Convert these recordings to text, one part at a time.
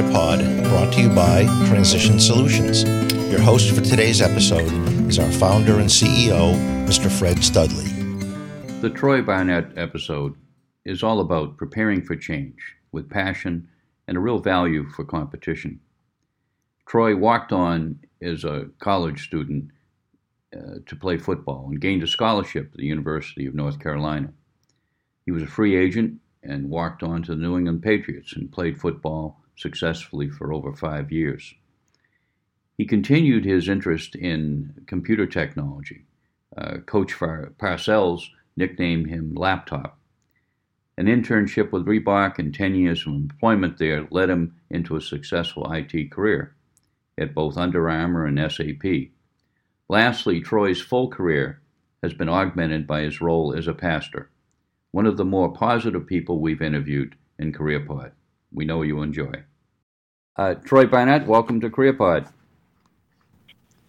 Pod, brought to you by Transition Solutions. Your host for today's episode is our founder and CEO, Mr. Fred Studley. The Troy Barnett episode is all about preparing for change with passion and a real value for competition. Troy walked on as a college student uh, to play football and gained a scholarship at the University of North Carolina. He was a free agent and walked on to the New England Patriots and played football successfully for over five years. He continued his interest in computer technology. Uh, Coach Parcells nicknamed him Laptop. An internship with Reebok and 10 years of employment there led him into a successful IT career at both Under Armour and SAP. Lastly, Troy's full career has been augmented by his role as a pastor, one of the more positive people we've interviewed in CareerPod. We know you enjoy. Uh, Troy Barnett, welcome to CareerPod.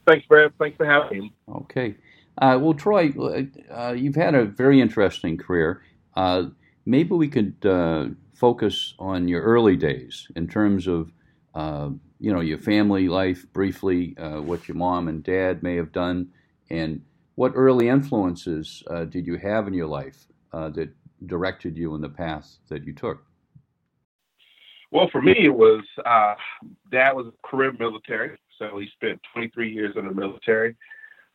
Thanks, Brad. Thanks for having me. Okay. Uh, well, Troy, uh, you've had a very interesting career. Uh, maybe we could uh, focus on your early days in terms of uh, you know your family life briefly, uh, what your mom and dad may have done, and what early influences uh, did you have in your life uh, that directed you in the path that you took? Well, for me, it was uh, dad was a career military, so he spent 23 years in the military.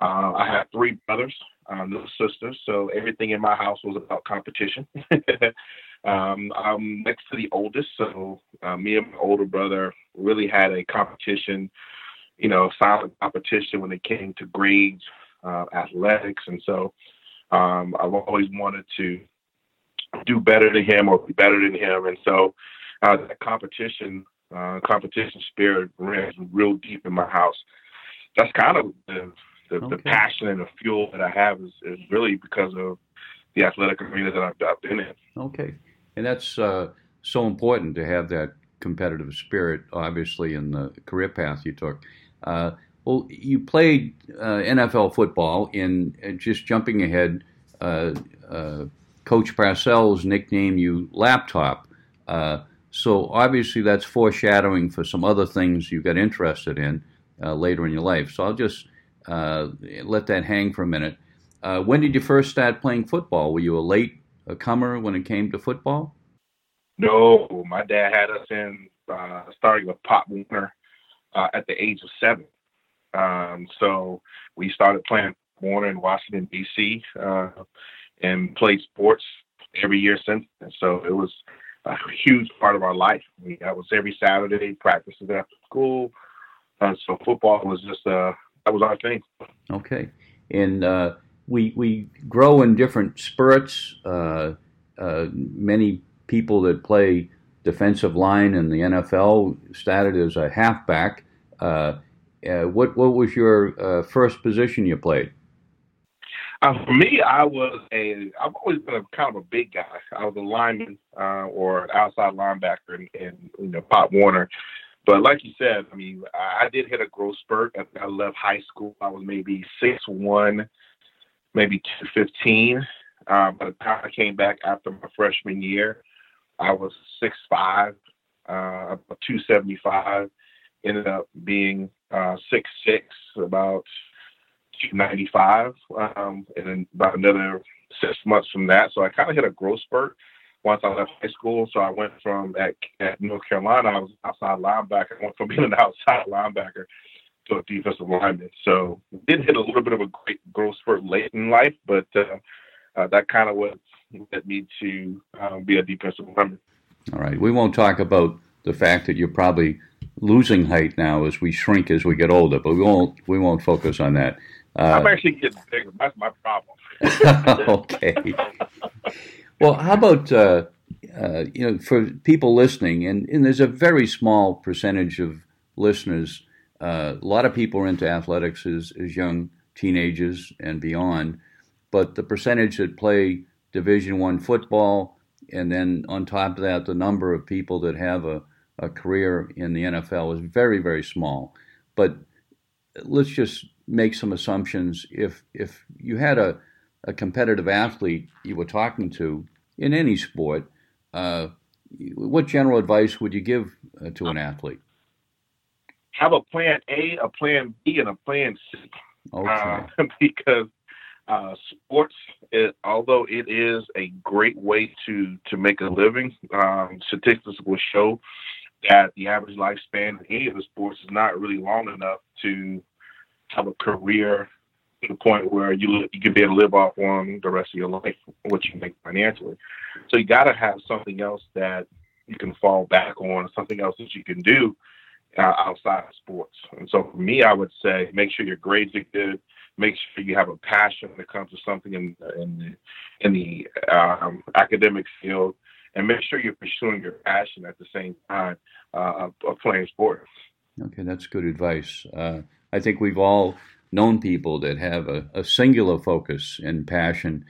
Uh, I have three brothers, no sisters, so everything in my house was about competition. Um, I'm next to the oldest, so uh, me and my older brother really had a competition, you know, silent competition when it came to grades, uh, athletics, and so um, I've always wanted to do better than him or be better than him, and so uh, that competition, uh, competition spirit runs real deep in my house. That's kind of the the, okay. the passion and the fuel that I have is, is really because of the athletic arena that I've, I've been in. Okay and that's uh, so important to have that competitive spirit. Obviously, in the career path you took. Uh, well, you played uh, NFL football. In just jumping ahead, uh, uh, Coach Parcells nicknamed you "Laptop." Uh, so obviously, that's foreshadowing for some other things you got interested in later in your life. So I'll just let that hang for a minute. when did you first start playing football? Were you a late a comer when it came to football? No, my dad had us in uh, starting with Pop Warner uh, at the age of seven. Um, so we started playing Warner in Washington D.C. Uh, and played sports every year since. And so it was a huge part of our life. We, that was every Saturday practices after school. Uh, so football was just uh, that was our thing. Okay, and uh, we we grow in different spurts. Uh, uh, many people that play defensive line in the NFL started as a halfback. Uh, what what was your first position you played? Uh, for me, I was a. I've always been a kind of a big guy. I was a lineman or an outside linebacker and, in you know Pop Warner. But like you said, I mean, I did hit a growth spurt. I left high school. I was maybe six one, maybe 215. Uh, by the time I came back after my freshman year, I was six five, uh, 275. Ended up being uh, six six, about 295, um, and then about another six months from that. So I kind of hit a growth spurt once I left high school. So I went from at, at North Carolina, I was outside linebacker. I went from being an outside linebacker to a defensive lineman. So did hit a little bit of a great growth spurt late in life, but uh, uh, that kind of what led me to um, be a defensive lineman. All right, we won't talk about the fact that you're probably losing height now as we shrink as we get older, but we won't we won't focus on that. Uh, I'm actually getting bigger. That's my problem. okay. Well, how about uh, uh, you know for people listening, and, and there's a very small percentage of listeners uh, a lot of people are into athletics as, as young teenagers and beyond, but the percentage that play Division One football, and then on top of that, the number of people that have a, a career in the NFL is very, very small. But let's just make some assumptions. If if you had a, a competitive athlete you were talking to in any sport, uh, what general advice would you give uh, to an athlete? Have a plan A, a plan B, and a plan C. Okay. Uh, because uh, sports, it, although it is a great way to to make a living, um, statistics will show that the average lifespan in any of the sports is not really long enough to have a career to the point where you you can be able to live off one the rest of your life, what you make financially. So you got to have something else that you can fall back on, something else that you can do uh, outside of sports. And so for me, I would say make sure your grades are good. Make sure you have a passion when it comes to something in in the, in the um, academic field, and make sure you're pursuing your passion at the same time uh, of, playing sports. Okay, that's good advice. Uh, I think we've all known people that have a, a singular focus and passion.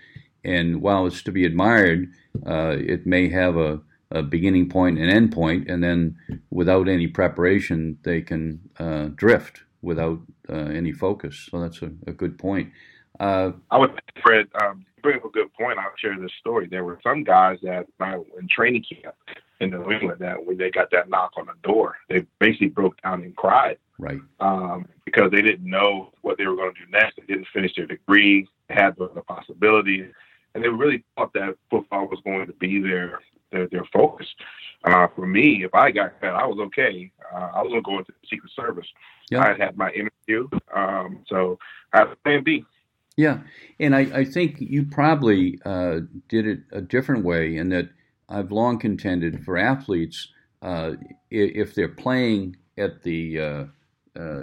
And while it's to be admired, uh, it may have a, a, beginning point and end point, and then without any preparation, they can uh, drift without uh, any focus. So that's a, a good point. Uh, I would, Fred, um, bring up a good point. I'll share this story. There were some guys that in training camp in New England that when they got that knock on the door, they basically broke down and cried. Right. Um, because they didn't know what they were going to do next. They didn't finish their degree, had the, the possibilities, and they really thought that football was going to be their their, their focus. Uh, for me, if I got cut, I was okay. Uh, I was going to go into the Secret Service. Yep. I had had my interview, um, so I had a plan B. Yeah, and I, I think you probably uh, did it a different way in that I've long contended for athletes uh, if they're playing at the, uh,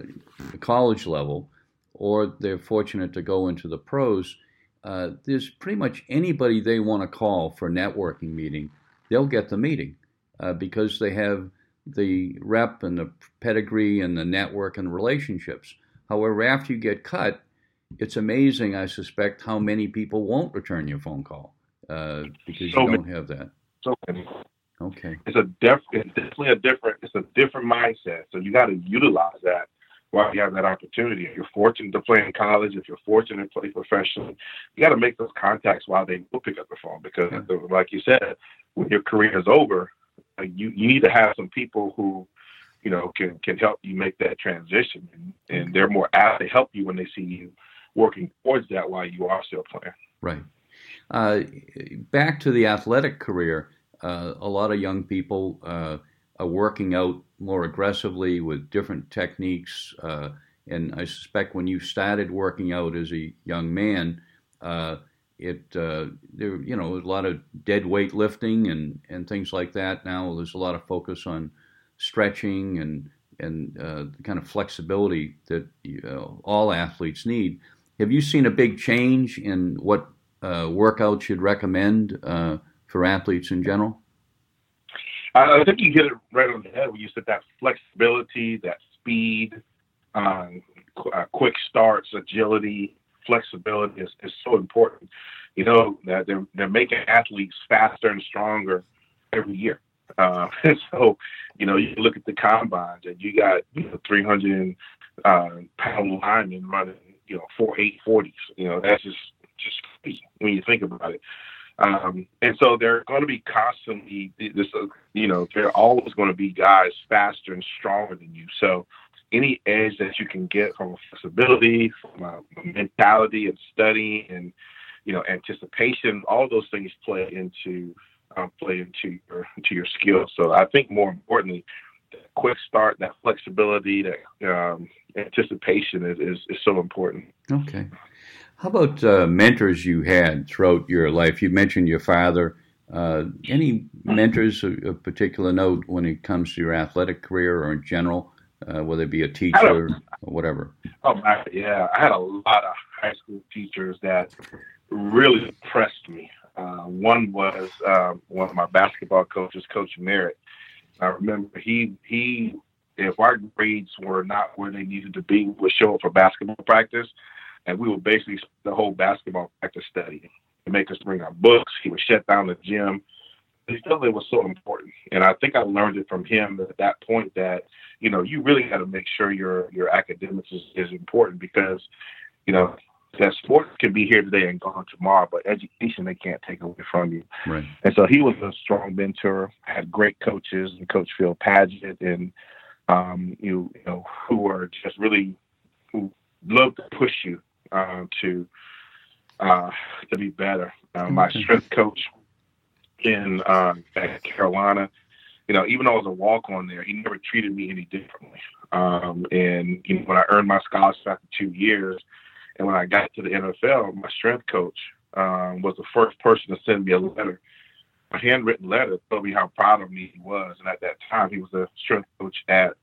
the college level or they're fortunate to go into the pros, uh, there's pretty much anybody they want to call for a networking meeting, they'll get the meeting uh, because they have the rep and the pedigree and the network and relationships. However, after you get cut, it's amazing, I suspect, how many people won't return your phone call uh, because so you don't have that so many. Okay. It's a def- it's definitely a different it's a different mindset. So you got to utilize that while you have that opportunity. If you're fortunate to play in college, if you're fortunate to play professionally, you got to make those contacts while they will pick up the phone because, yeah. like you said, when your career is over, you you need to have some people who you know can can help you make that transition and, and they're more apt to help you when they see you working towards that while you are still playing right uh, back to the athletic career a lot of young people uh, are working out more aggressively with different techniques. Uh, and I suspect when you started working out as a young man, uh, it uh, there you know a lot of dead weight lifting and, and things like that. Now there's a lot of focus on stretching and and uh, the kind of flexibility that you know, all athletes need. Have you seen a big change in what workouts you'd recommend for athletes in general? I think you hit it right on the head when you said that flexibility, that speed, um, qu- uh, quick starts, agility, flexibility is, is so important. You know that they're they're making athletes faster and stronger every year. Uh, so, you know, you look at the combines and you got you know 300 uh, pound linemen running you know four eight forties. You know that's just just crazy when you think about it. Um, and so they're going to be constantly this, uh, you know, they're always going to be guys faster and stronger than you. So any edge that you can get from flexibility, from a, mentality and study and, you know, anticipation, all those things play into, um, play into your, into your skills. So I think more importantly, that quick start, that flexibility, that um, anticipation is, is, is so important. Okay. How about uh, mentors you had throughout your life? You mentioned your father. Uh, any mentors of, of, particular note when it comes to your athletic career or in general, uh, whether it be a teacher a, or whatever? Oh, my, yeah. I had a lot of high school teachers that really impressed me. Uh, one was um, one of my basketball coaches, Coach Merritt. I remember he he if our grades were not where they needed to be, would show up for basketball practice and we would basically the whole basketball practice studying and make us bring our books. He would shut down the gym. He felt it was so important, and I think I learned it from him at that point that you know you really got to make sure your your academics is, is important because you know that sports can be here today and gone tomorrow, but education they can't take away from you. Right. And so he was a strong mentor, had great coaches, and Coach Phil Paget, and um, you, you know who are just really who loved to push you uh, to uh, to be better. Uh, my strength coach in uh, at Carolina, you know, even though I was a walk on there, he never treated me any differently. Um, and you know, when I earned my scholarship after two years, and when I got to the NFL, my strength coach um, was the first person to send me a letter, a handwritten letter, told me how proud of me he was. And at that time, he was a strength coach at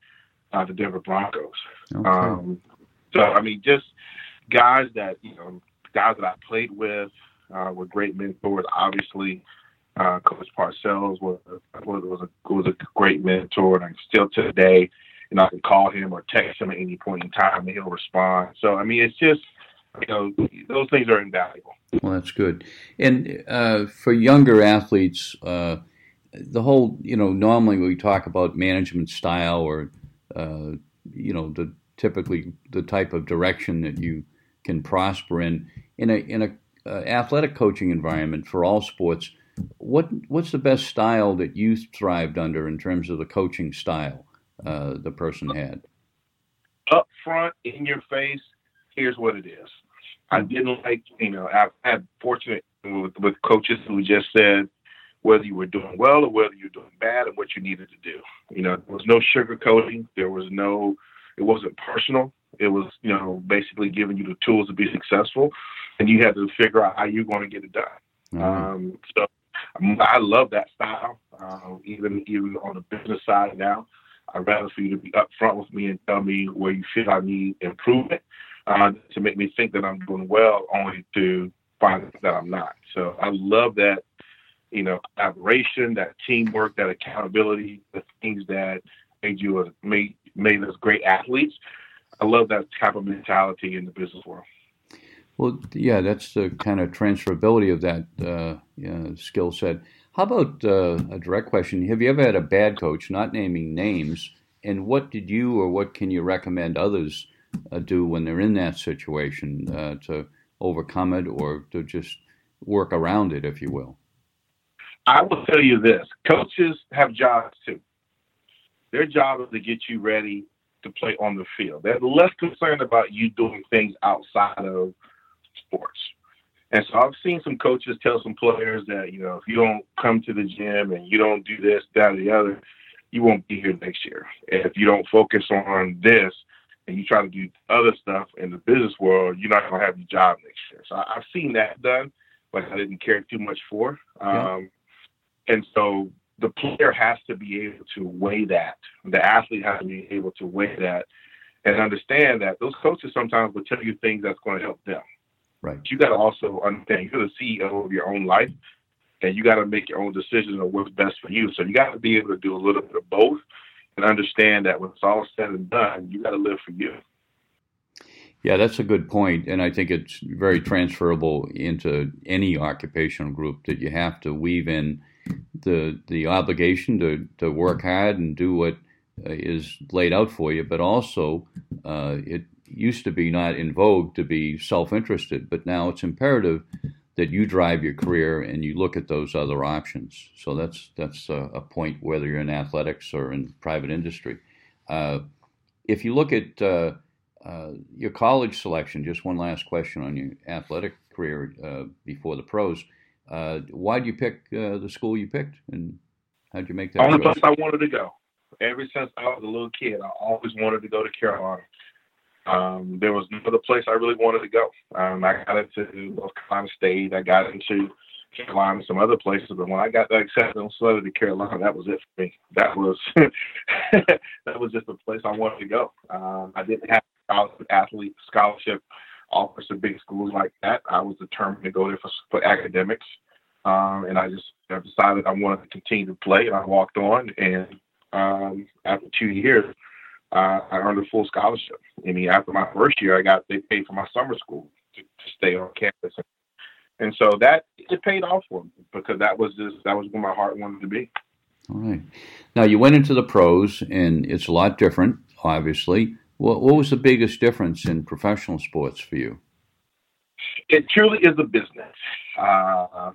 uh, the Denver Broncos. Okay. Um, so I mean, just guys that you know, guys that I played with uh, were great mentors. Obviously, uh, Coach Parcells was was, a was a great mentor, and I'm still to today, you know, I can call him or text him at any point in time, and he'll respond. So I mean, it's just you know, those things are invaluable. Well, that's good. And uh, for younger athletes, uh, the whole you know, normally we talk about management style or uh, you know the typically the type of direction that you can prosper in in a in a uh, athletic coaching environment for all sports. What what's the best style that you thrived under in terms of the coaching style uh, the person had? Up front, in your face. Here's what it is. I didn't like, you know, I've had fortunate with, with coaches who just said whether you were doing well or whether you're doing bad and what you needed to do. You know, there was no sugarcoating. There was no, it wasn't personal. It was, you know, basically giving you the tools to be successful, and you had to figure out how you're going to get it done. Mm-hmm. Um, so I love that style. Uh, even even on the business side now, I'd rather for you to be upfront with me and tell me where you feel I need improvement uh, to make me think that I'm doing well, only to find that I'm not. So I love that, you know, collaboration, that teamwork, that accountability, the things that made you a, made made us great athletes. I love that type of mentality in the business world. Well, yeah, that's the kind of transferability of that uh, uh, skill set. How about uh, a direct question? Have you ever had a bad coach, not naming names, and what did you or what can you recommend others uh, do when they're in that situation uh, to overcome it or to just work around it, if you will? I will tell you this coaches have jobs too. Their job is to get you ready to play on the field. They're less concerned about you doing things outside of sports. And so I've seen some coaches tell some players that, you know, if you don't come to the gym and you don't do this, that, or the other, you won't be here next year. And if you don't focus on this and you try to do other stuff in the business world, you're not going to have your job next year. So I've seen that done, but I didn't care too much for. Yeah. Um, and so the player has to be able to weigh that. The athlete has to be able to weigh that and understand that those coaches sometimes will tell you things that's going to help them. Right. But you got to also understand you're the CEO of your own life, and you got to make your own decisions on what's best for you. So you got to be able to do a little bit of both, and understand that when it's all said and done, you got to live for you. Yeah, that's a good point, and I think it's very transferable into any occupational group that you have to weave in the the obligation to, to work hard and do what uh, laid out for you, but also uh, it used to be not in vogue to be self-interested, but now it's imperative that you drive your career and you look at those other options. So that's that's a, a point whether you're in athletics or in private industry. Uh, if you look at uh, uh, your college selection, just one last question on your athletic career uh, before the pros. Uh, why did you pick uh, the school you picked, and how did you make that Only place I wanted to go. Ever since I was a little kid, I always wanted to go to Carolina. Um, there was no other place I really wanted to go. Um, I got into North Carolina State. I got into Carolina, some other places, but when I got that acceptance letter to Carolina, that was it for me. That was that was just the place I wanted to go. Um, I didn't have a athlete scholarship offers to big schools like that. I was determined to go there for, for academics, um, and I just I decided I wanted to continue to play, and I walked on. And um, after two years, uh, I earned a full scholarship. I mean, after my first year, I got they paid for my summer school to, to stay on campus, and so that it paid off for me because that was just that was where my heart wanted to be. All right. Now you went into the pros, and it's a lot different, obviously. What, what was the biggest difference in professional sports for you? It truly is a business. Uh,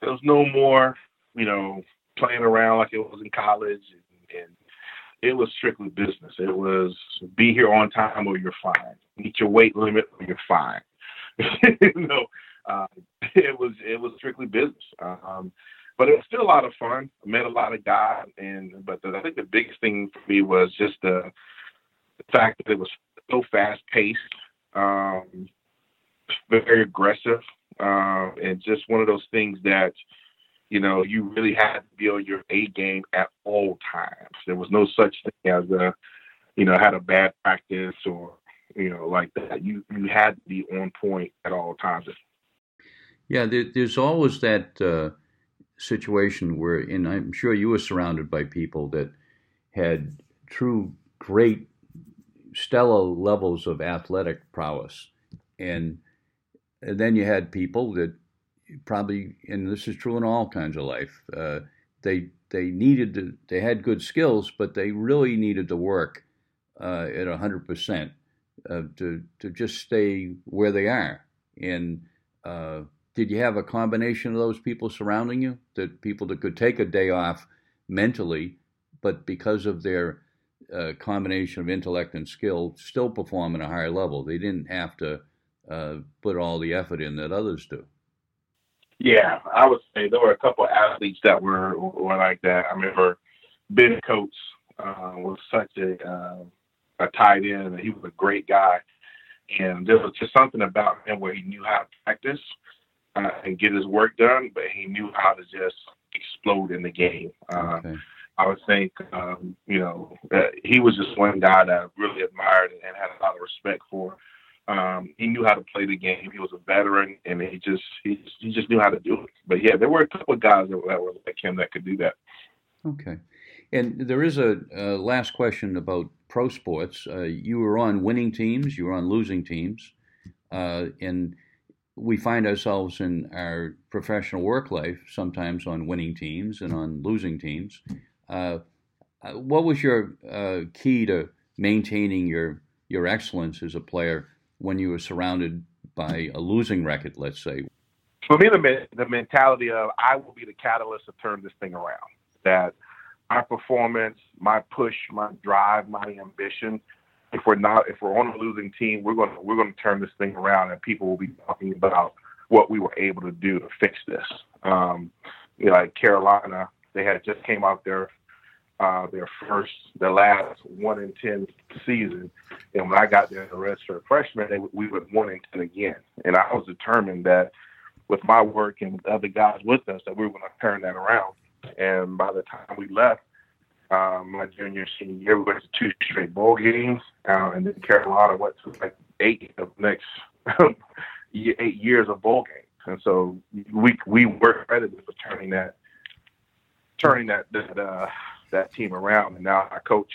there's no more, you know, playing around like it was in college, and, and it was strictly business. It was be here on time or you're fine. Meet your weight limit or you're fine. you know, uh, it was it was strictly business. Um, but it was still a lot of fun. I met a lot of guys, and but the, I think the biggest thing for me was just the, the fact that it was so fast paced, um, very aggressive, uh, and just one of those things that you know you really had to be on your A game at all times. There was no such thing as a you know had a bad practice or you know like that. You you had to be on point at all times. Yeah, there, there's always that. Uh situation where, and I'm sure you were surrounded by people that had true great stellar levels of athletic prowess, and, and then you had people that probably, and this is true in all kinds of life, uh, they they needed to, they had good skills, but they really needed to work uh, at hundred percent uh, to to just stay where they are, and uh, did you have a combination of those people surrounding you? That people that could take a day off mentally, but because of their uh, combination of intellect and skill, still perform at a higher level. They didn't have to uh, put all the effort in that others do. Yeah, I would say there were a couple of athletes that were were like that. I remember Ben Coates uh, was such a uh, a tight end. He was a great guy, and there was just something about him where he knew how to practice uh, and get his work done, but he knew how to just explode in the game. Uh, okay. I would think, um, you know, he was just one guy that I really admired and had a lot of respect for. Um, he knew how to play the game. He was a veteran, and he just he, he just knew how to do it. But yeah, there were a couple of guys that were, that were like him that could do that. Okay, and there is a, a last question about pro sports. Uh, you were on winning teams, you were on losing teams, uh, and we find ourselves in our professional work life sometimes on winning teams and on losing teams. Uh, uh, what was your uh, key to maintaining your your excellence as a player when you were surrounded by a losing record? Let's say. For me, the the mentality of I will be the catalyst to turn this thing around. That my performance, my push, my drive, my ambition if we're not if we're on a losing team, we're gonna we're gonna turn this thing around, and people will be talking about what we were able to do to fix this. Um, you know, like Carolina, they had just came out their uh, their first, their last one in ten season, and when I got there as a redshirt freshman, they, we went one in ten again, and I was determined that with my work and other guys with us that we were going to turn that around. And by the time we left, um, my junior senior year, we went to two straight bowl games, uh, and then Carolina went to like eight of next eight years of bowl games. And so we we were credited for turning that turning that that uh, that team around. And now our coach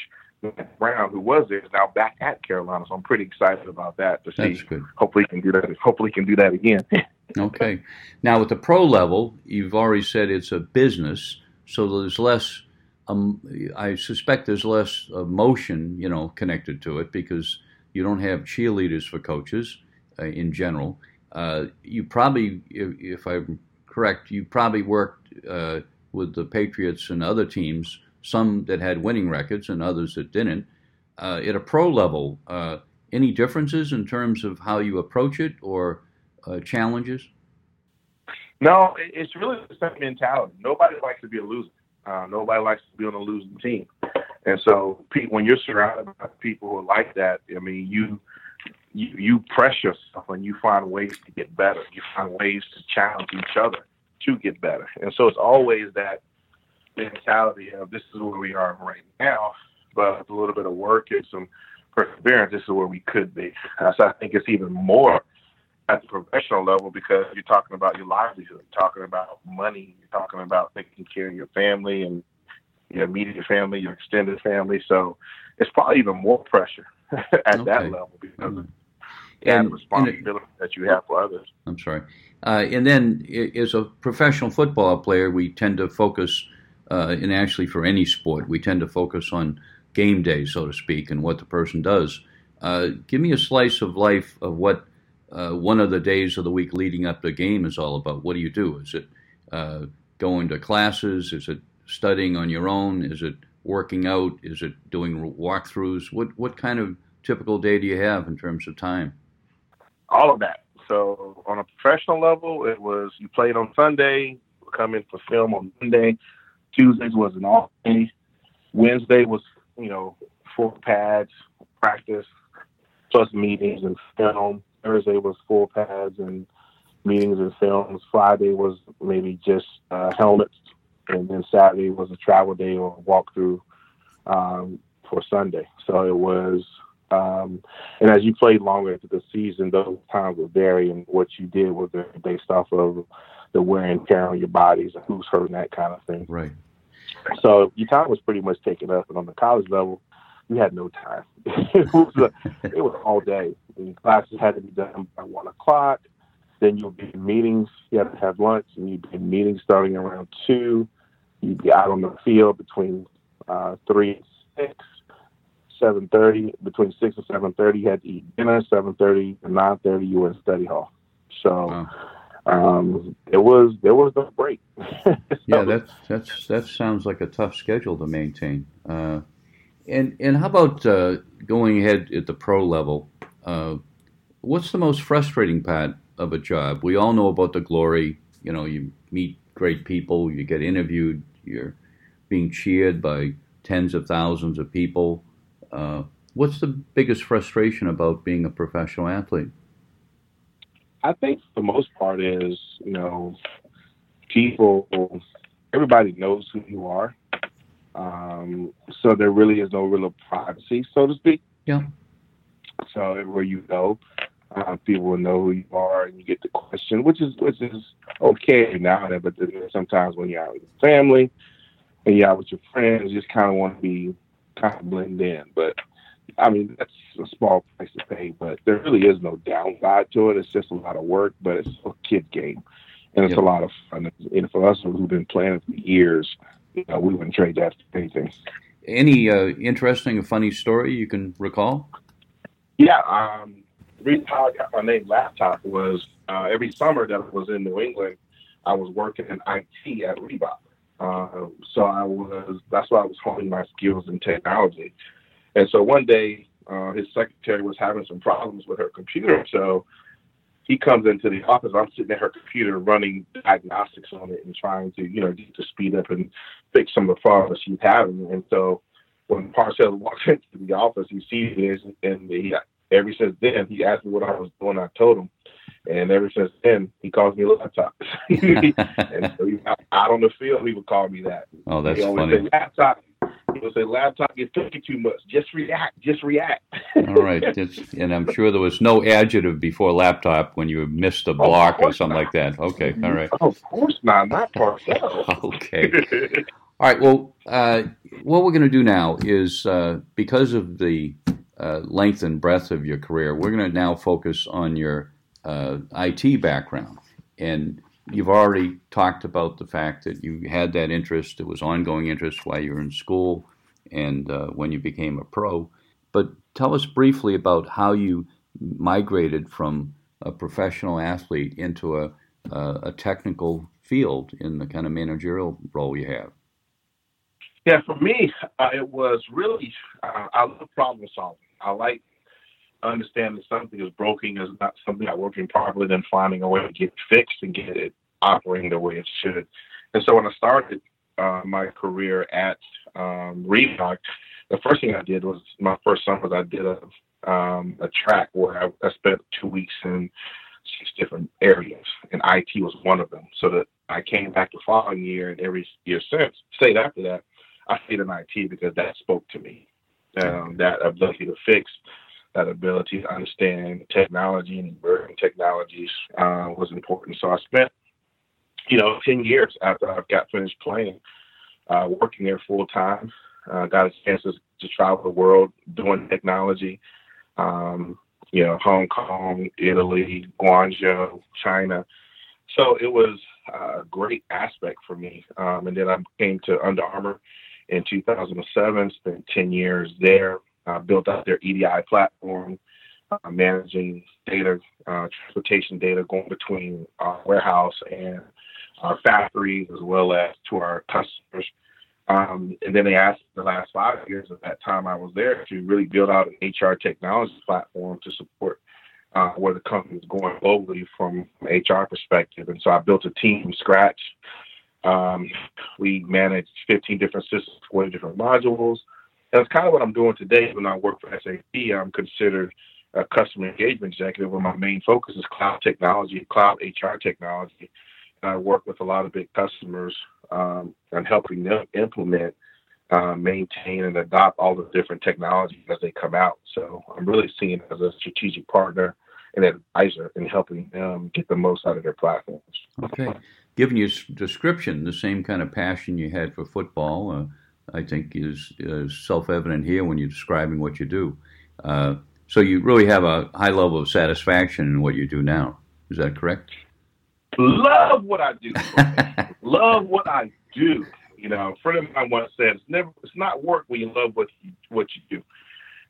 Brown, who was there, is now back at Carolina. So I'm pretty excited about that to see. Good. Hopefully, he can do that. Hopefully, can do that again. okay. Now, with the pro level, you've already said it's a business, so there's less um, I suspect there's less emotion, you know, connected to it because you don't have cheerleaders for coaches uh, in general. Uh, you probably, if, if, I'm correct, you probably worked uh, with the Patriots and other teams, some that had winning records and others that didn't. Uh, at a pro level, uh, any differences in terms of how you approach it or uh, challenges? No, it's really the same mentality. Nobody likes to be a loser. Uh, nobody likes to be on a losing team, and so Pete, when you're surrounded by people who are like that, I mean, you you, you press yourself and you find ways to get better. You find ways to challenge each other to get better, and so it's always that mentality of this is where we are right now, but with a little bit of work and some perseverance, this is where we could be. So I think it's even more at the professional level because you're talking about your livelihood, you're talking about money, you're talking about taking care of your family and your immediate family, your extended family. So it's probably even more pressure at okay. that level because mm-hmm. And, the responsibility it, that you have for others. I'm sorry. Uh, and then, as a professional football player, we tend to focus, uh, and actually for any sport, we tend to focus on game day, so to speak, and what the person does. Uh, give me a slice of life of what uh, one of the days of the week leading up to the game is all about? What do you do? Is it uh, going to classes? Is it studying on your own? Is it working out? Is it doing walkthroughs? What what kind of typical day do you have in terms of time? All of that. So on a professional level, it was you played on Sunday, come in for film on Monday. Tuesdays was an off day. Wednesday was you know full pads, practice, plus meetings and film. Thursday was full pads and meetings and films. Friday was maybe just uh, helmets, and then Saturday was a travel day or walkthrough um, for Sunday. So it was, um, and as you played longer into the season, those times would vary, and what you did was based off of the wear and tear on your bodies and who's hurting that kind of thing. Right. So your time was pretty much taken up, and on the college level, we had no time. it was a, it was all day. And classes had to be done by one o'clock. Then you'd be in meetings. You had to have lunch, and you'd be in meetings starting around two. You'd be out on the field between uh, three and six, seven thirty. Between six and seven thirty, you had to eat dinner. Seven thirty and nine thirty, you were in study hall. So. Wow. Um, it was there was no break. so, yeah, that's that's that sounds like a tough schedule to maintain. Uh, and and how about uh, going ahead at the pro level? Uh, what's the most frustrating part of a job? We all know about the glory. You know, you meet great people, you get interviewed, you're being cheered by tens of thousands of people. Uh, what's the biggest frustration about being a professional athlete? I think the most part is, you know, people, everybody knows who you are. Um, so there really is no real privacy, so to speak. Yeah. So everywhere you go, uh, people will know who you are, and you get the question, which is which is okay now. But sometimes when you're out with your family and you're out with your friends, you just kind of want to be kind of blend in. But I mean, that's a small price to pay. But there really is no downside to it. It's just a lot of work, but it's a kid game, and it's yep. a lot of fun. And for us who've been playing it for years, you know, we wouldn't trade that for anything. Any uh, interesting or funny story you can recall? Yeah, um, the reason how I got my name laptop was uh, every summer that I was in New England, I was working in IT at Reebok. Uh, so I was that's why I was honing my skills in technology. And so one day, uh, his secretary was having some problems with her computer, so he comes into the office. I'm sitting at her computer running diagnostics on it and trying to, you know, get to speed up and fix some of the problems she's having. And so when Parcells walks into the office, he sees this, and he, ever since then, he asked me what I was doing. I told him. And ever since then, he calls me laptop. and so he, out on the field, he would call me that. Oh, that's he funny. Say, laptop He would say laptop gets thinking too much. Just react. Just react. All right. It's, and I'm sure there was no adjective before laptop when you missed a block or something not. like that. Okay. All right. Of course not. Not Parcells. okay. All right. Well, uh, what we're going to do now is uh, because of the uh, length and breadth of your career, we're going to now focus on your uh, IT background. And you've already talked about the fact that you had that interest. It was ongoing interest while you were in school and uh, when you became a pro. But tell us briefly about how you migrated from a professional athlete into a, a, a technical field in the kind of managerial role you have. Yeah, for me, uh, it was really, uh, I love problem solving. I like understanding something is broken is not something not working properly, then finding a way to get it fixed and get it operating the way it should. And so when I started uh, my career at um, Reebok, the first thing I did was my first summer I did a um, a track where I, I spent two weeks in six different areas, and IT was one of them. So that I came back the following year, and every year since, stayed after that, I stayed in IT because that spoke to me. Um, that ability to fix that ability to understand technology and emerging technologies uh, was important. So I spent, you know, 10 years after I got finished playing, uh, working there full time. Uh, got a chance to, to, travel the world doing technology. Um, you know, Hong Kong, Italy, Guangzhou, China. So it was a great aspect for me. Um, and then I came to Under Armour in 2007, spent 10 years there, uh, built out their EDI platform, uh, managing data, uh, transportation data going between our warehouse and our factories as well as to our customers. Um, and then they asked the last five years of that time I was there to really build out an HR technology platform to support uh, where the company is going globally from HR perspective. And so I built a team from scratch. Um, we managed 15 different systems, 40 different modules. And it's kind of what I'm doing today when I work for SAP. I'm considered a customer engagement executive where my main focus is cloud technology, cloud HR technology. And I work with a lot of big customers um, and helping them implement, uh, maintain, and adopt all the different technologies as they come out. So I'm really seen as a strategic partner and advisor in helping them get the most out of their platforms. Okay. Given your description, the same kind of passion you had for football, uh, I think, is, is self evident here when you're describing what you do. Uh, so you really have a high level of satisfaction in what you do now. Is that correct? Love what I do. love what I do. You know, a friend of mine once said, "It's never, it's not work when you love what you, what you do."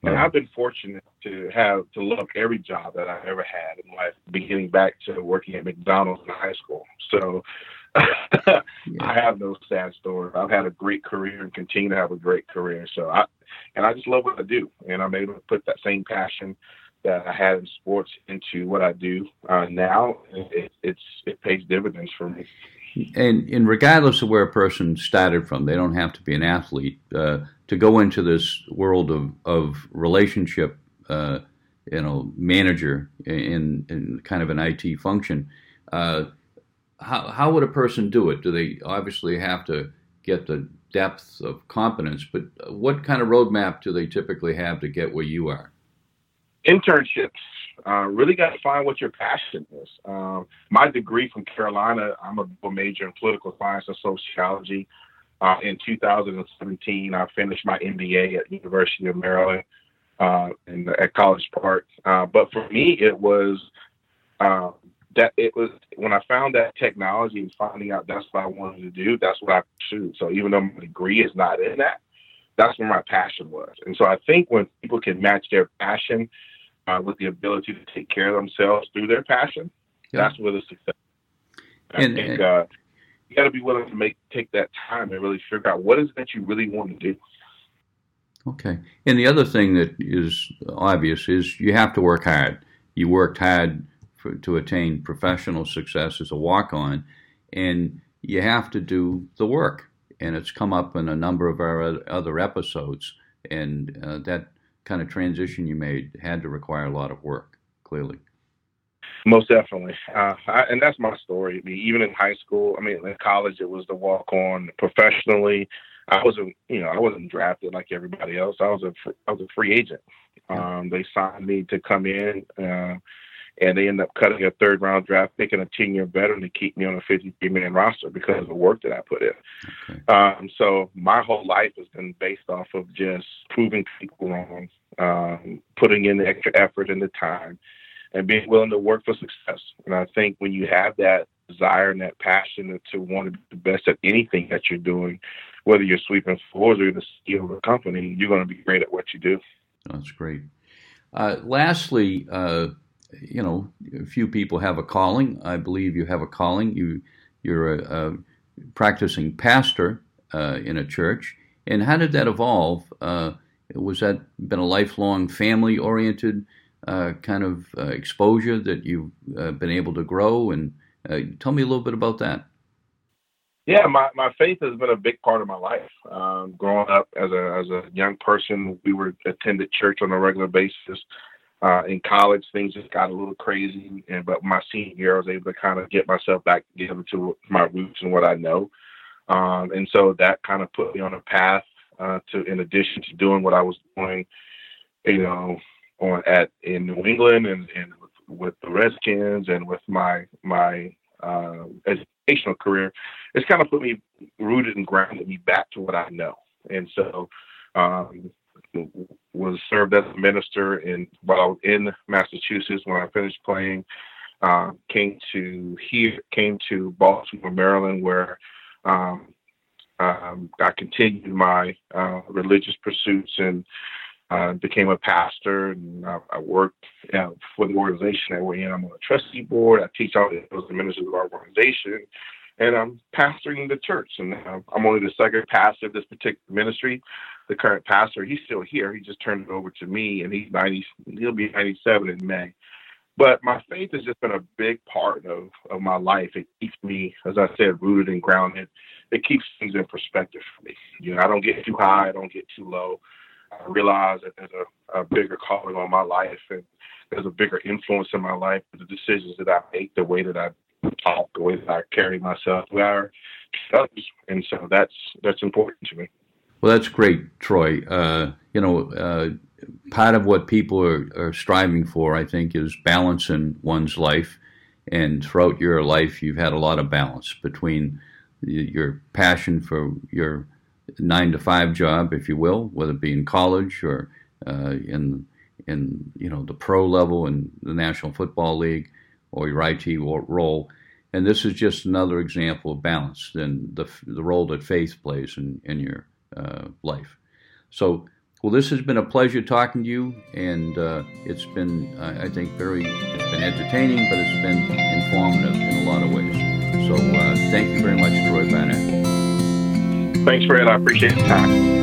And I've been fortunate to have to love every job that I've ever had in life, beginning back to working at McDonald's in high school. So yeah. I have no sad stories. I've had a great career and continue to have a great career. So I and I just love what I do, and I'm able to put that same passion that I had in sports into what I do uh, now. It, it's it pays dividends for me. And, and regardless of where a person started from, they don't have to be an athlete uh, to go into this world of of relationship. Uh, you know, manager in, in kind of an IT function. How, how would a person do it? Do they obviously have to get the depth of competence, but what kind of roadmap do they typically have to get where you are? Internships. Uh, really got to find what your passion is. Um, my degree from Carolina, I'm a major in political science and sociology. Uh, in 2017, I finished my MBA at University of Maryland uh, in, at College Park. Uh, but for me, it was uh, that it was when I found that technology and finding out that's what I wanted to do, that's what I pursued. So even though my degree is not in that, that's where my passion was. And so I think when people can match their passion uh, with the ability to take care of themselves through their passion, that's where the success. I and, think uh, you got to be willing to make take that time and really figure out what is it that you really want to do. Okay. And the other thing that is obvious is you have to work hard. You worked hard for, to attain professional success as a walk on, and you have to do the work. And it's come up in a number of our other episodes, and uh, that kind of transition you made had to require a lot of work, clearly. Most definitely, uh, I, and that's my story. I mean, even in high school, I mean, in college, it was the walk on. Professionally, I wasn't, you know, I wasn't drafted like everybody else. I was a, I was a free agent. Um, they signed me to come in. Uh, and they end up cutting a third round draft pick and a 10 year veteran to keep me on a 53 man roster because of the work that I put in. Okay. Um, so my whole life has been based off of just proving people wrong, um, putting in the extra effort and the time, and being willing to work for success. And I think when you have that desire and that passion to want to be the best at anything that you're doing, whether you're sweeping floors or you're the CEO of a company, you're going to be great at what you do. That's great. Uh, lastly, uh, you know, few people have a calling. I believe you have a calling. You you're a, a practicing pastor uh, in a church. And how did that evolve? Uh, was that been a lifelong family-oriented uh, kind of uh, exposure that you've uh, been able to grow? And uh, tell me a little bit about that. Yeah, my, my faith has been a big part of my life. Um, growing up as a as a young person, we were attended church on a regular basis. Uh, in college, things just got a little crazy, and but my senior year, I was able to kind of get myself back together to my roots and what I know, um, and so that kind of put me on a path uh, to, in addition to doing what I was doing, you know, on at in New England and, and with, with the Redskins and with my my uh, educational career, it's kind of put me rooted and grounded me back to what I know, and so. Um, was served as a minister in while in Massachusetts when I finished playing. Uh, came to here, came to Baltimore, Maryland, where um, um, I continued my uh, religious pursuits and I became a pastor, and I, I worked for the organization that we're in. I'm on a trustee board. I teach all the ministers of our organization, and I'm pastoring the church. And uh, I'm only the second pastor of this particular ministry. The current pastor, he's still here. He just turned it over to me, and he's 90. He'll be 97 in May. But my faith has just been a big part of, of my life. It keeps me, as I said, rooted and grounded. It keeps things in perspective for me. You know, I don't get too high, I don't get too low. I realize that there's a, a bigger calling on my life and there's a bigger influence in my life. The decisions that I make, the way that I talk, the way that I carry myself, are others, and so that's that's important to me. Well, that's great, Troy. Uh, you know, uh, part of what people are, are striving for, I think, is balance in one's life. And throughout your life, you've had a lot of balance between your passion for your nine to five job, if you will, whether it be in college or uh, in in you know the pro level in the National Football League or your IT role. And this is just another example of balance and the the role that faith plays in in your life. So, well, this has been a pleasure talking to you, and uh, it's been uh, I think very it's been entertaining, but it's been informative in a lot of ways. So, uh, thank you very much, Troy Barnett. Thanks, Fred. I appreciate the time.